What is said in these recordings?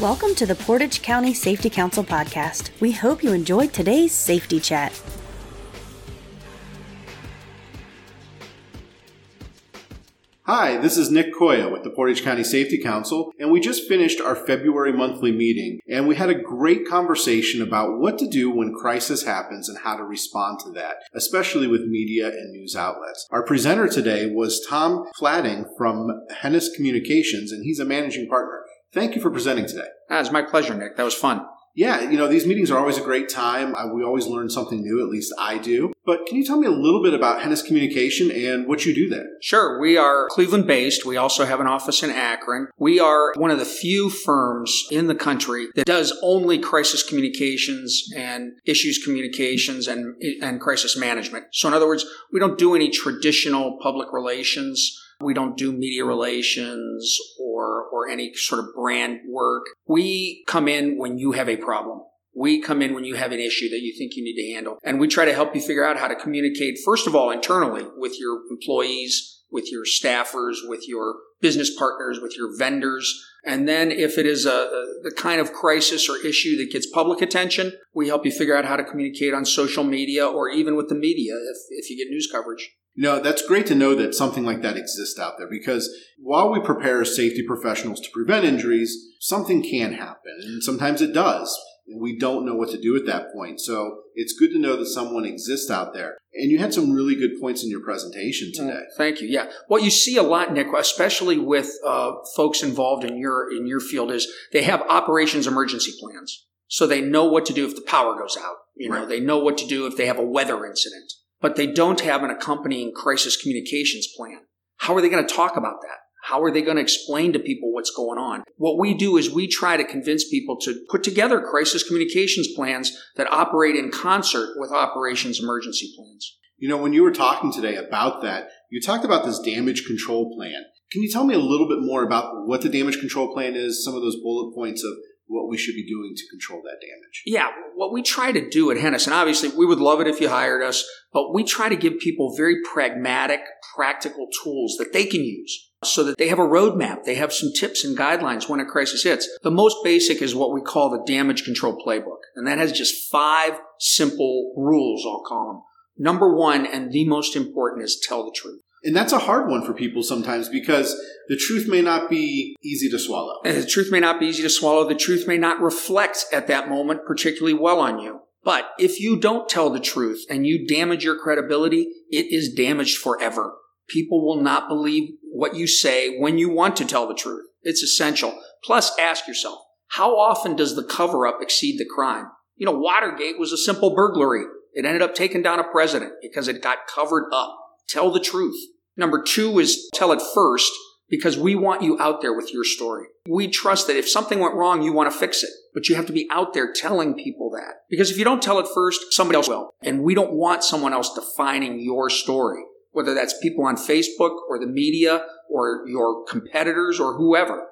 Welcome to the Portage County Safety Council podcast. We hope you enjoyed today's safety chat. Hi, this is Nick Koya with the Portage County Safety Council, and we just finished our February monthly meeting, and we had a great conversation about what to do when crisis happens and how to respond to that, especially with media and news outlets. Our presenter today was Tom Fladung from Hennes Communications, and he's a managing partner. Thank you for presenting today. Ah, that was my pleasure, Nick. That was fun. Yeah, you know, these meetings are always a great time. We always learn something new, at least I do. But can you tell me a little bit about Hennes Communication and what you do there? Sure. We are Cleveland based. We also have an office in Akron. We are one of the few firms in the country that does only crisis communications and issues communications and, and crisis management. So in other words, we don't do any traditional public relations. We don't do media relations or, or any sort of brand work. We come in when you have a problem. We come in when you have an issue that you think you need to handle. And we try to help you figure out how to communicate, first of all, internally with your employees, with your staffers, with your business partners, with your vendors. And then if it is a, a, the kind of crisis or issue that gets public attention, we help you figure out how to communicate on social media or even with the media if, if you get news coverage. No, that's great to know that something like that exists out there because while we prepare safety professionals to prevent injuries, something can happen and sometimes it does. And we don't know what to do at that point. So it's good to know that someone exists out there. And you had some really good points in your presentation today. Oh, thank you. Yeah, what you see a lot, Nick, especially with uh, folks involved in your in your field, is they have operations emergency plans, so they know what to do if the power goes out. You know, right. they know what to do if they have a weather incident but they don't have an accompanying crisis communications plan. How are they going to talk about that? How are they going to explain to people what's going on? What we do is we try to convince people to put together crisis communications plans that operate in concert with operations emergency plans. You know, when you were talking today about that, you talked about this damage control plan. Can you tell me a little bit more about what the damage control plan is, some of those bullet points of what we should be doing to control that damage. Yeah, what we try to do at and obviously we would love it if you hired us, but we try to give people very pragmatic, practical tools that they can use so that they have a roadmap. They have some tips and guidelines when a crisis hits. The most basic is what we call the damage control playbook, and that has just five simple rules, I'll call them. Number one, and the most important, is tell the truth. And that's a hard one for people sometimes because the truth may not be easy to swallow. And the truth may not be easy to swallow. The truth may not reflect at that moment particularly well on you. But if you don't tell the truth and you damage your credibility, it is damaged forever. People will not believe what you say when you want to tell the truth. It's essential. Plus, ask yourself, how often does the cover up exceed the crime? You know, Watergate was a simple burglary. It ended up taking down a president because it got covered up. Tell the truth. Number two is tell it first because we want you out there with your story. We trust that if something went wrong, you want to fix it, but you have to be out there telling people that. Because if you don't tell it first, somebody else will. And we don't want someone else defining your story, whether that's people on Facebook or the media or your competitors or whoever.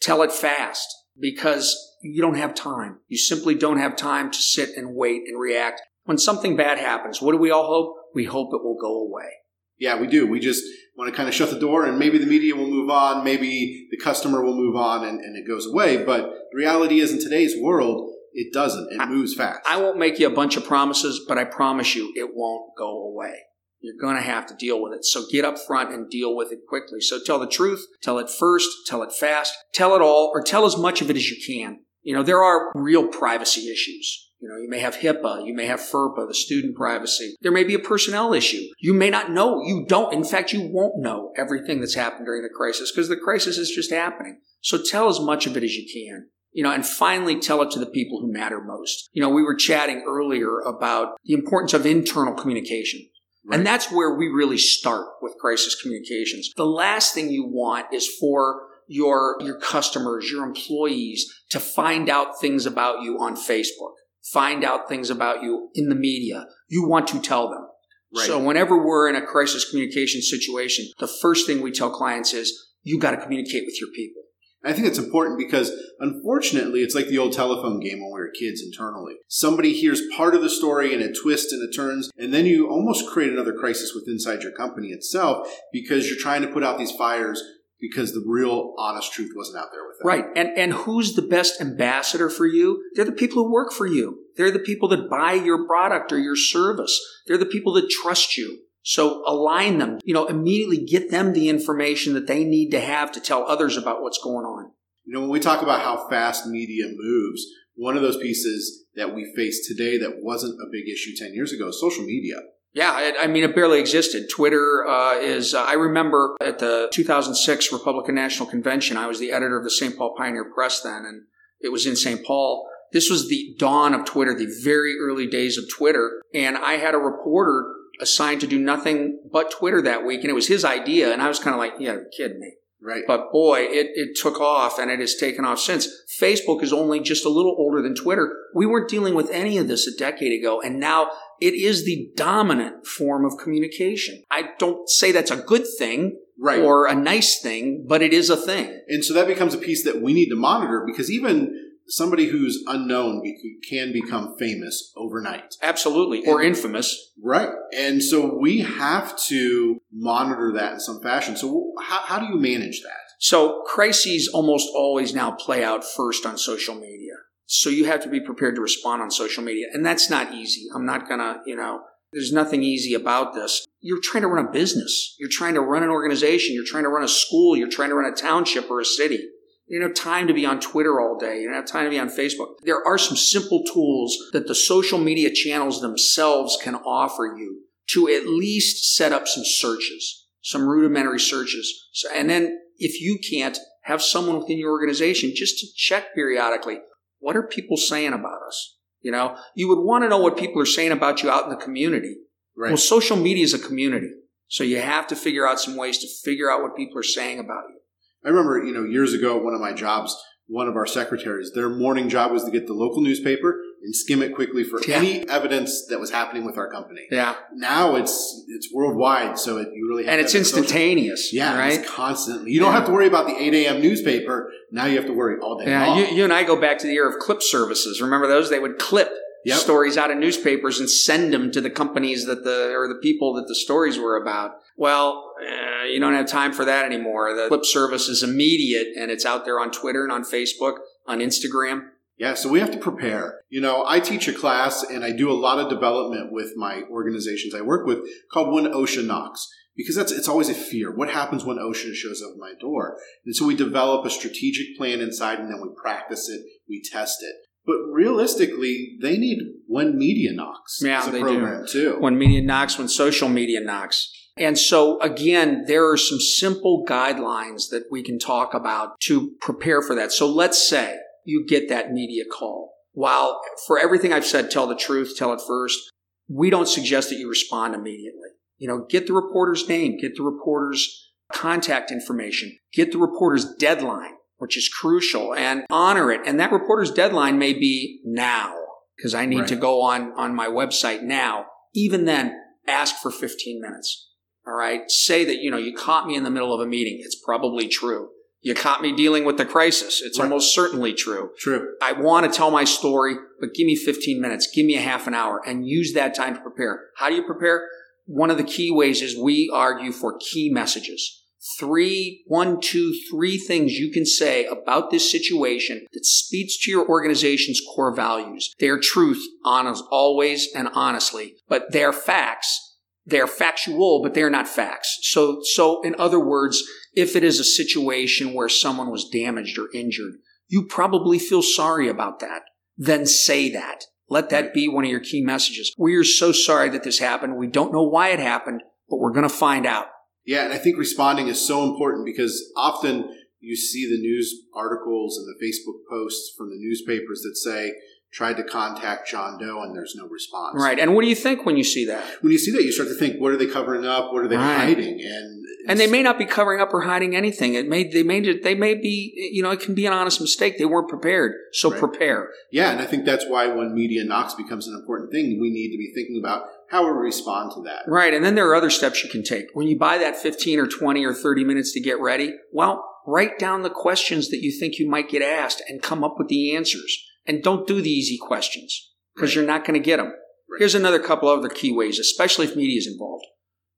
Tell it fast because you don't have time. You simply don't have time to sit and wait and react. When something bad happens, what do we all hope? We hope it will go away. Yeah, we do. We just want to kind of shut the door and maybe the media will move on, maybe the customer will move on and, and it goes away. But the reality is in today's world, it doesn't. It I, moves fast. I won't make you a bunch of promises, but I promise you it won't go away. You're going to have to deal with it. So get up front and deal with it quickly. So tell the truth, tell it first, tell it fast, tell it all, or tell as much of it as you can. You know, there are real privacy issues. You know, you may have HIPAA, you may have FERPA, the student privacy. There may be a personnel issue. You may not know. You don't. In fact, you won't know everything that's happened during the crisis because the crisis is just happening. So tell as much of it as you can. You know, and finally tell it to the people who matter most. You know, we were chatting earlier about the importance of internal communication. Right. And that's where we really start with crisis communications. The last thing you want is for your, your customers, your employees to find out things about you on Facebook find out things about you in the media. You want to tell them. Right. So whenever we're in a crisis communication situation, the first thing we tell clients is you got to communicate with your people. I think it's important because unfortunately, it's like the old telephone game when we were kids internally. Somebody hears part of the story and it twists and it turns, and then you almost create another crisis within inside your company itself because you're trying to put out these fires because the real honest truth wasn't out there with them. Right. And and who's the best ambassador for you? They're the people who work for you. They're the people that buy your product or your service. They're the people that trust you. So align them, you know, immediately get them the information that they need to have to tell others about what's going on. You know, when we talk about how fast media moves, one of those pieces that we face today that wasn't a big issue 10 years ago is social media. Yeah, it, I mean, it barely existed. Twitter uh, is, uh, I remember at the 2006 Republican National Convention, I was the editor of the St. Paul Pioneer Press then, and it was in St. Paul. This was the dawn of Twitter, the very early days of Twitter. And I had a reporter assigned to do nothing but Twitter that week, and it was his idea. And I was kind of like, yeah, you're kidding me. Right. But boy, it, it took off and it has taken off since. Facebook is only just a little older than Twitter. We weren't dealing with any of this a decade ago, and now it is the dominant form of communication. I don't say that's a good thing Right. or a nice thing, but it is a thing. And so that becomes a piece that we need to monitor because even somebody who's unknown can become famous overnight. Absolutely. Or infamous. Right. And so we have to monitor that in some fashion. So how, how do you manage that? So crises almost always now play out first on social media. So you have to be prepared to respond on social media. And that's not easy. I'm not gonna, you know, there's nothing easy about this. You're trying to run a business. You're trying to run an organization. You're trying to run a school. You're trying to run a township or a city. You don't have time to be on Twitter all day. You don't have time to be on Facebook. There are some simple tools that the social media channels themselves can offer you to at least set up some searches, some rudimentary searches. So, and then if you can't, have someone within your organization just to check periodically. What are people saying about us? You know, you would want to know what people are saying about you out in the community. Right. Well, social media is a community. So you have to figure out some ways to figure out what people are saying about you. I remember, you know, years ago, one of my jobs, one of our secretaries, their morning job was to get the local newspaper and skim it quickly for Yeah. any evidence that was happening with our company. Yeah. Now it's it's worldwide, so it, you really have And it's that social- instantaneous. Yeah, Right. it's constantly. You don't Yeah. have to worry about the 8 a.m. newspaper. Now you have to worry all day Yeah, long. you, you and I go back to the era of clip services. Remember those? They would clip Yep. stories out of newspapers and send them to the companies that the or the people that the stories were about. Well, uh, you don't have time for that anymore. The flip service is immediate, and it's out there on Twitter and on Facebook, on Instagram. Yeah, so we have to prepare. You know, I teach a class and I do a lot of development with my organizations I work with called When OSHA Knocks. Because that's it's always a fear. What happens when OSHA shows up at my door? And so we develop a strategic plan inside and then we practice it, we test it. But realistically, they need when media knocks Yeah, as a they do. too. when media knocks, when social media knocks. And so again, there are some simple guidelines that we can talk about to prepare for that. So let's say you get that media call. While for everything I've said, tell the truth, tell it first. We don't suggest that you respond immediately. You know, get the reporter's name, get the reporter's contact information, get the reporter's deadline, which is crucial and honor it. And that reporter's deadline may be now because I need Right. to go on, on my website now. Even then, ask for 15 minutes. All right. Say that, you know, you caught me in the middle of a meeting. It's probably true. You caught me dealing with the crisis. It's Right. almost certainly true. True. I want to tell my story, but give me 15 minutes, give me a half an hour and use that time to prepare. How do you prepare? One of the key ways is we argue for key messages. Three, one, two, three things you can say about this situation that speaks to your organization's core values. They are truth, honest, always and honestly, but they're facts. They're factual, but they're not facts. So, so in other words, if it is a situation where someone was damaged or injured, you probably feel sorry about that. Then say that. Let that be one of your key messages. We are so sorry that this happened. We don't know why it happened, but we're going to find out. Yeah, and I think responding is so important because often you see the news articles and the Facebook posts from the newspapers that say, tried to contact John Doe and there's no response. Right. And what do you think when you see that? When you see that, you start to think, what are they covering up? What are they Right. hiding? And And they may not be covering up or hiding anything. It may, they may, they may be, you know, it can be an honest mistake. They weren't prepared. So Right. prepare. Yeah, and I think that's why when media knocks becomes an important thing, we need to be thinking about how we respond to that. Right. And then there are other steps you can take. When you buy that 15 or 20 or 30 minutes to get ready, well, write down the questions that you think you might get asked and come up with the answers. And don't do the easy questions because Right. you're not going to get them. Right. Here's another couple other key ways, especially if media is involved.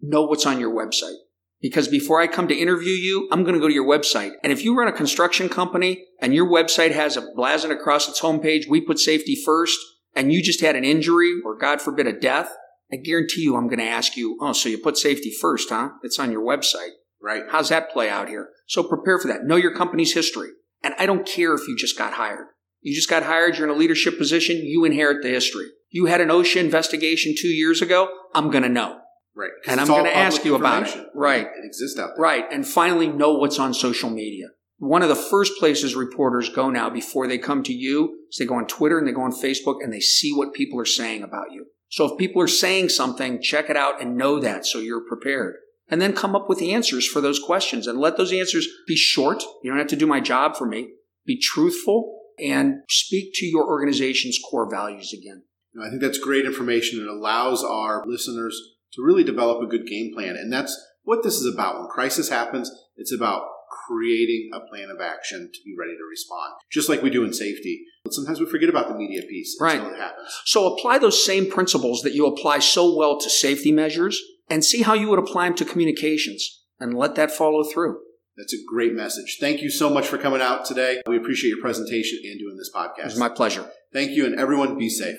Know what's on your website. Because before I come to interview you, I'm going to go to your website. And if you run a construction company and your website has a blazon across its homepage, we put safety first, and you just had an injury or God forbid a death, I guarantee you I'm going to ask you, oh, so you put safety first, huh? It's on your website. Right. How's that play out here? So prepare for that. Know your company's history. And I don't care if you just got hired. You just got hired, you're in a leadership position, you inherit the history. You had an OSHA investigation two years ago, I'm going to know. Right. And I'm going to ask you about it. Right. It exists out there. Right. And finally, know what's on social media. One of the first places reporters go now before they come to you is they go on Twitter and they go on Facebook and they see what people are saying about you. So if people are saying something, check it out and know that so you're prepared. And then come up with answers for those questions and let those answers be short. You don't have to do my job for me. Be truthful and speak to your organization's core values again. I think that's great information. It allows our listeners to really develop a good game plan. And that's what this is about. When crisis happens, it's about creating a plan of action to be ready to respond, just like we do in safety. But sometimes we forget about the media piece until Right. it happens. So apply those same principles that you apply so well to safety measures and see how you would apply them to communications and let that follow through. That's a great message. Thank you so much for coming out today. We appreciate your presentation and doing this podcast. was my pleasure. Thank you, and everyone be safe.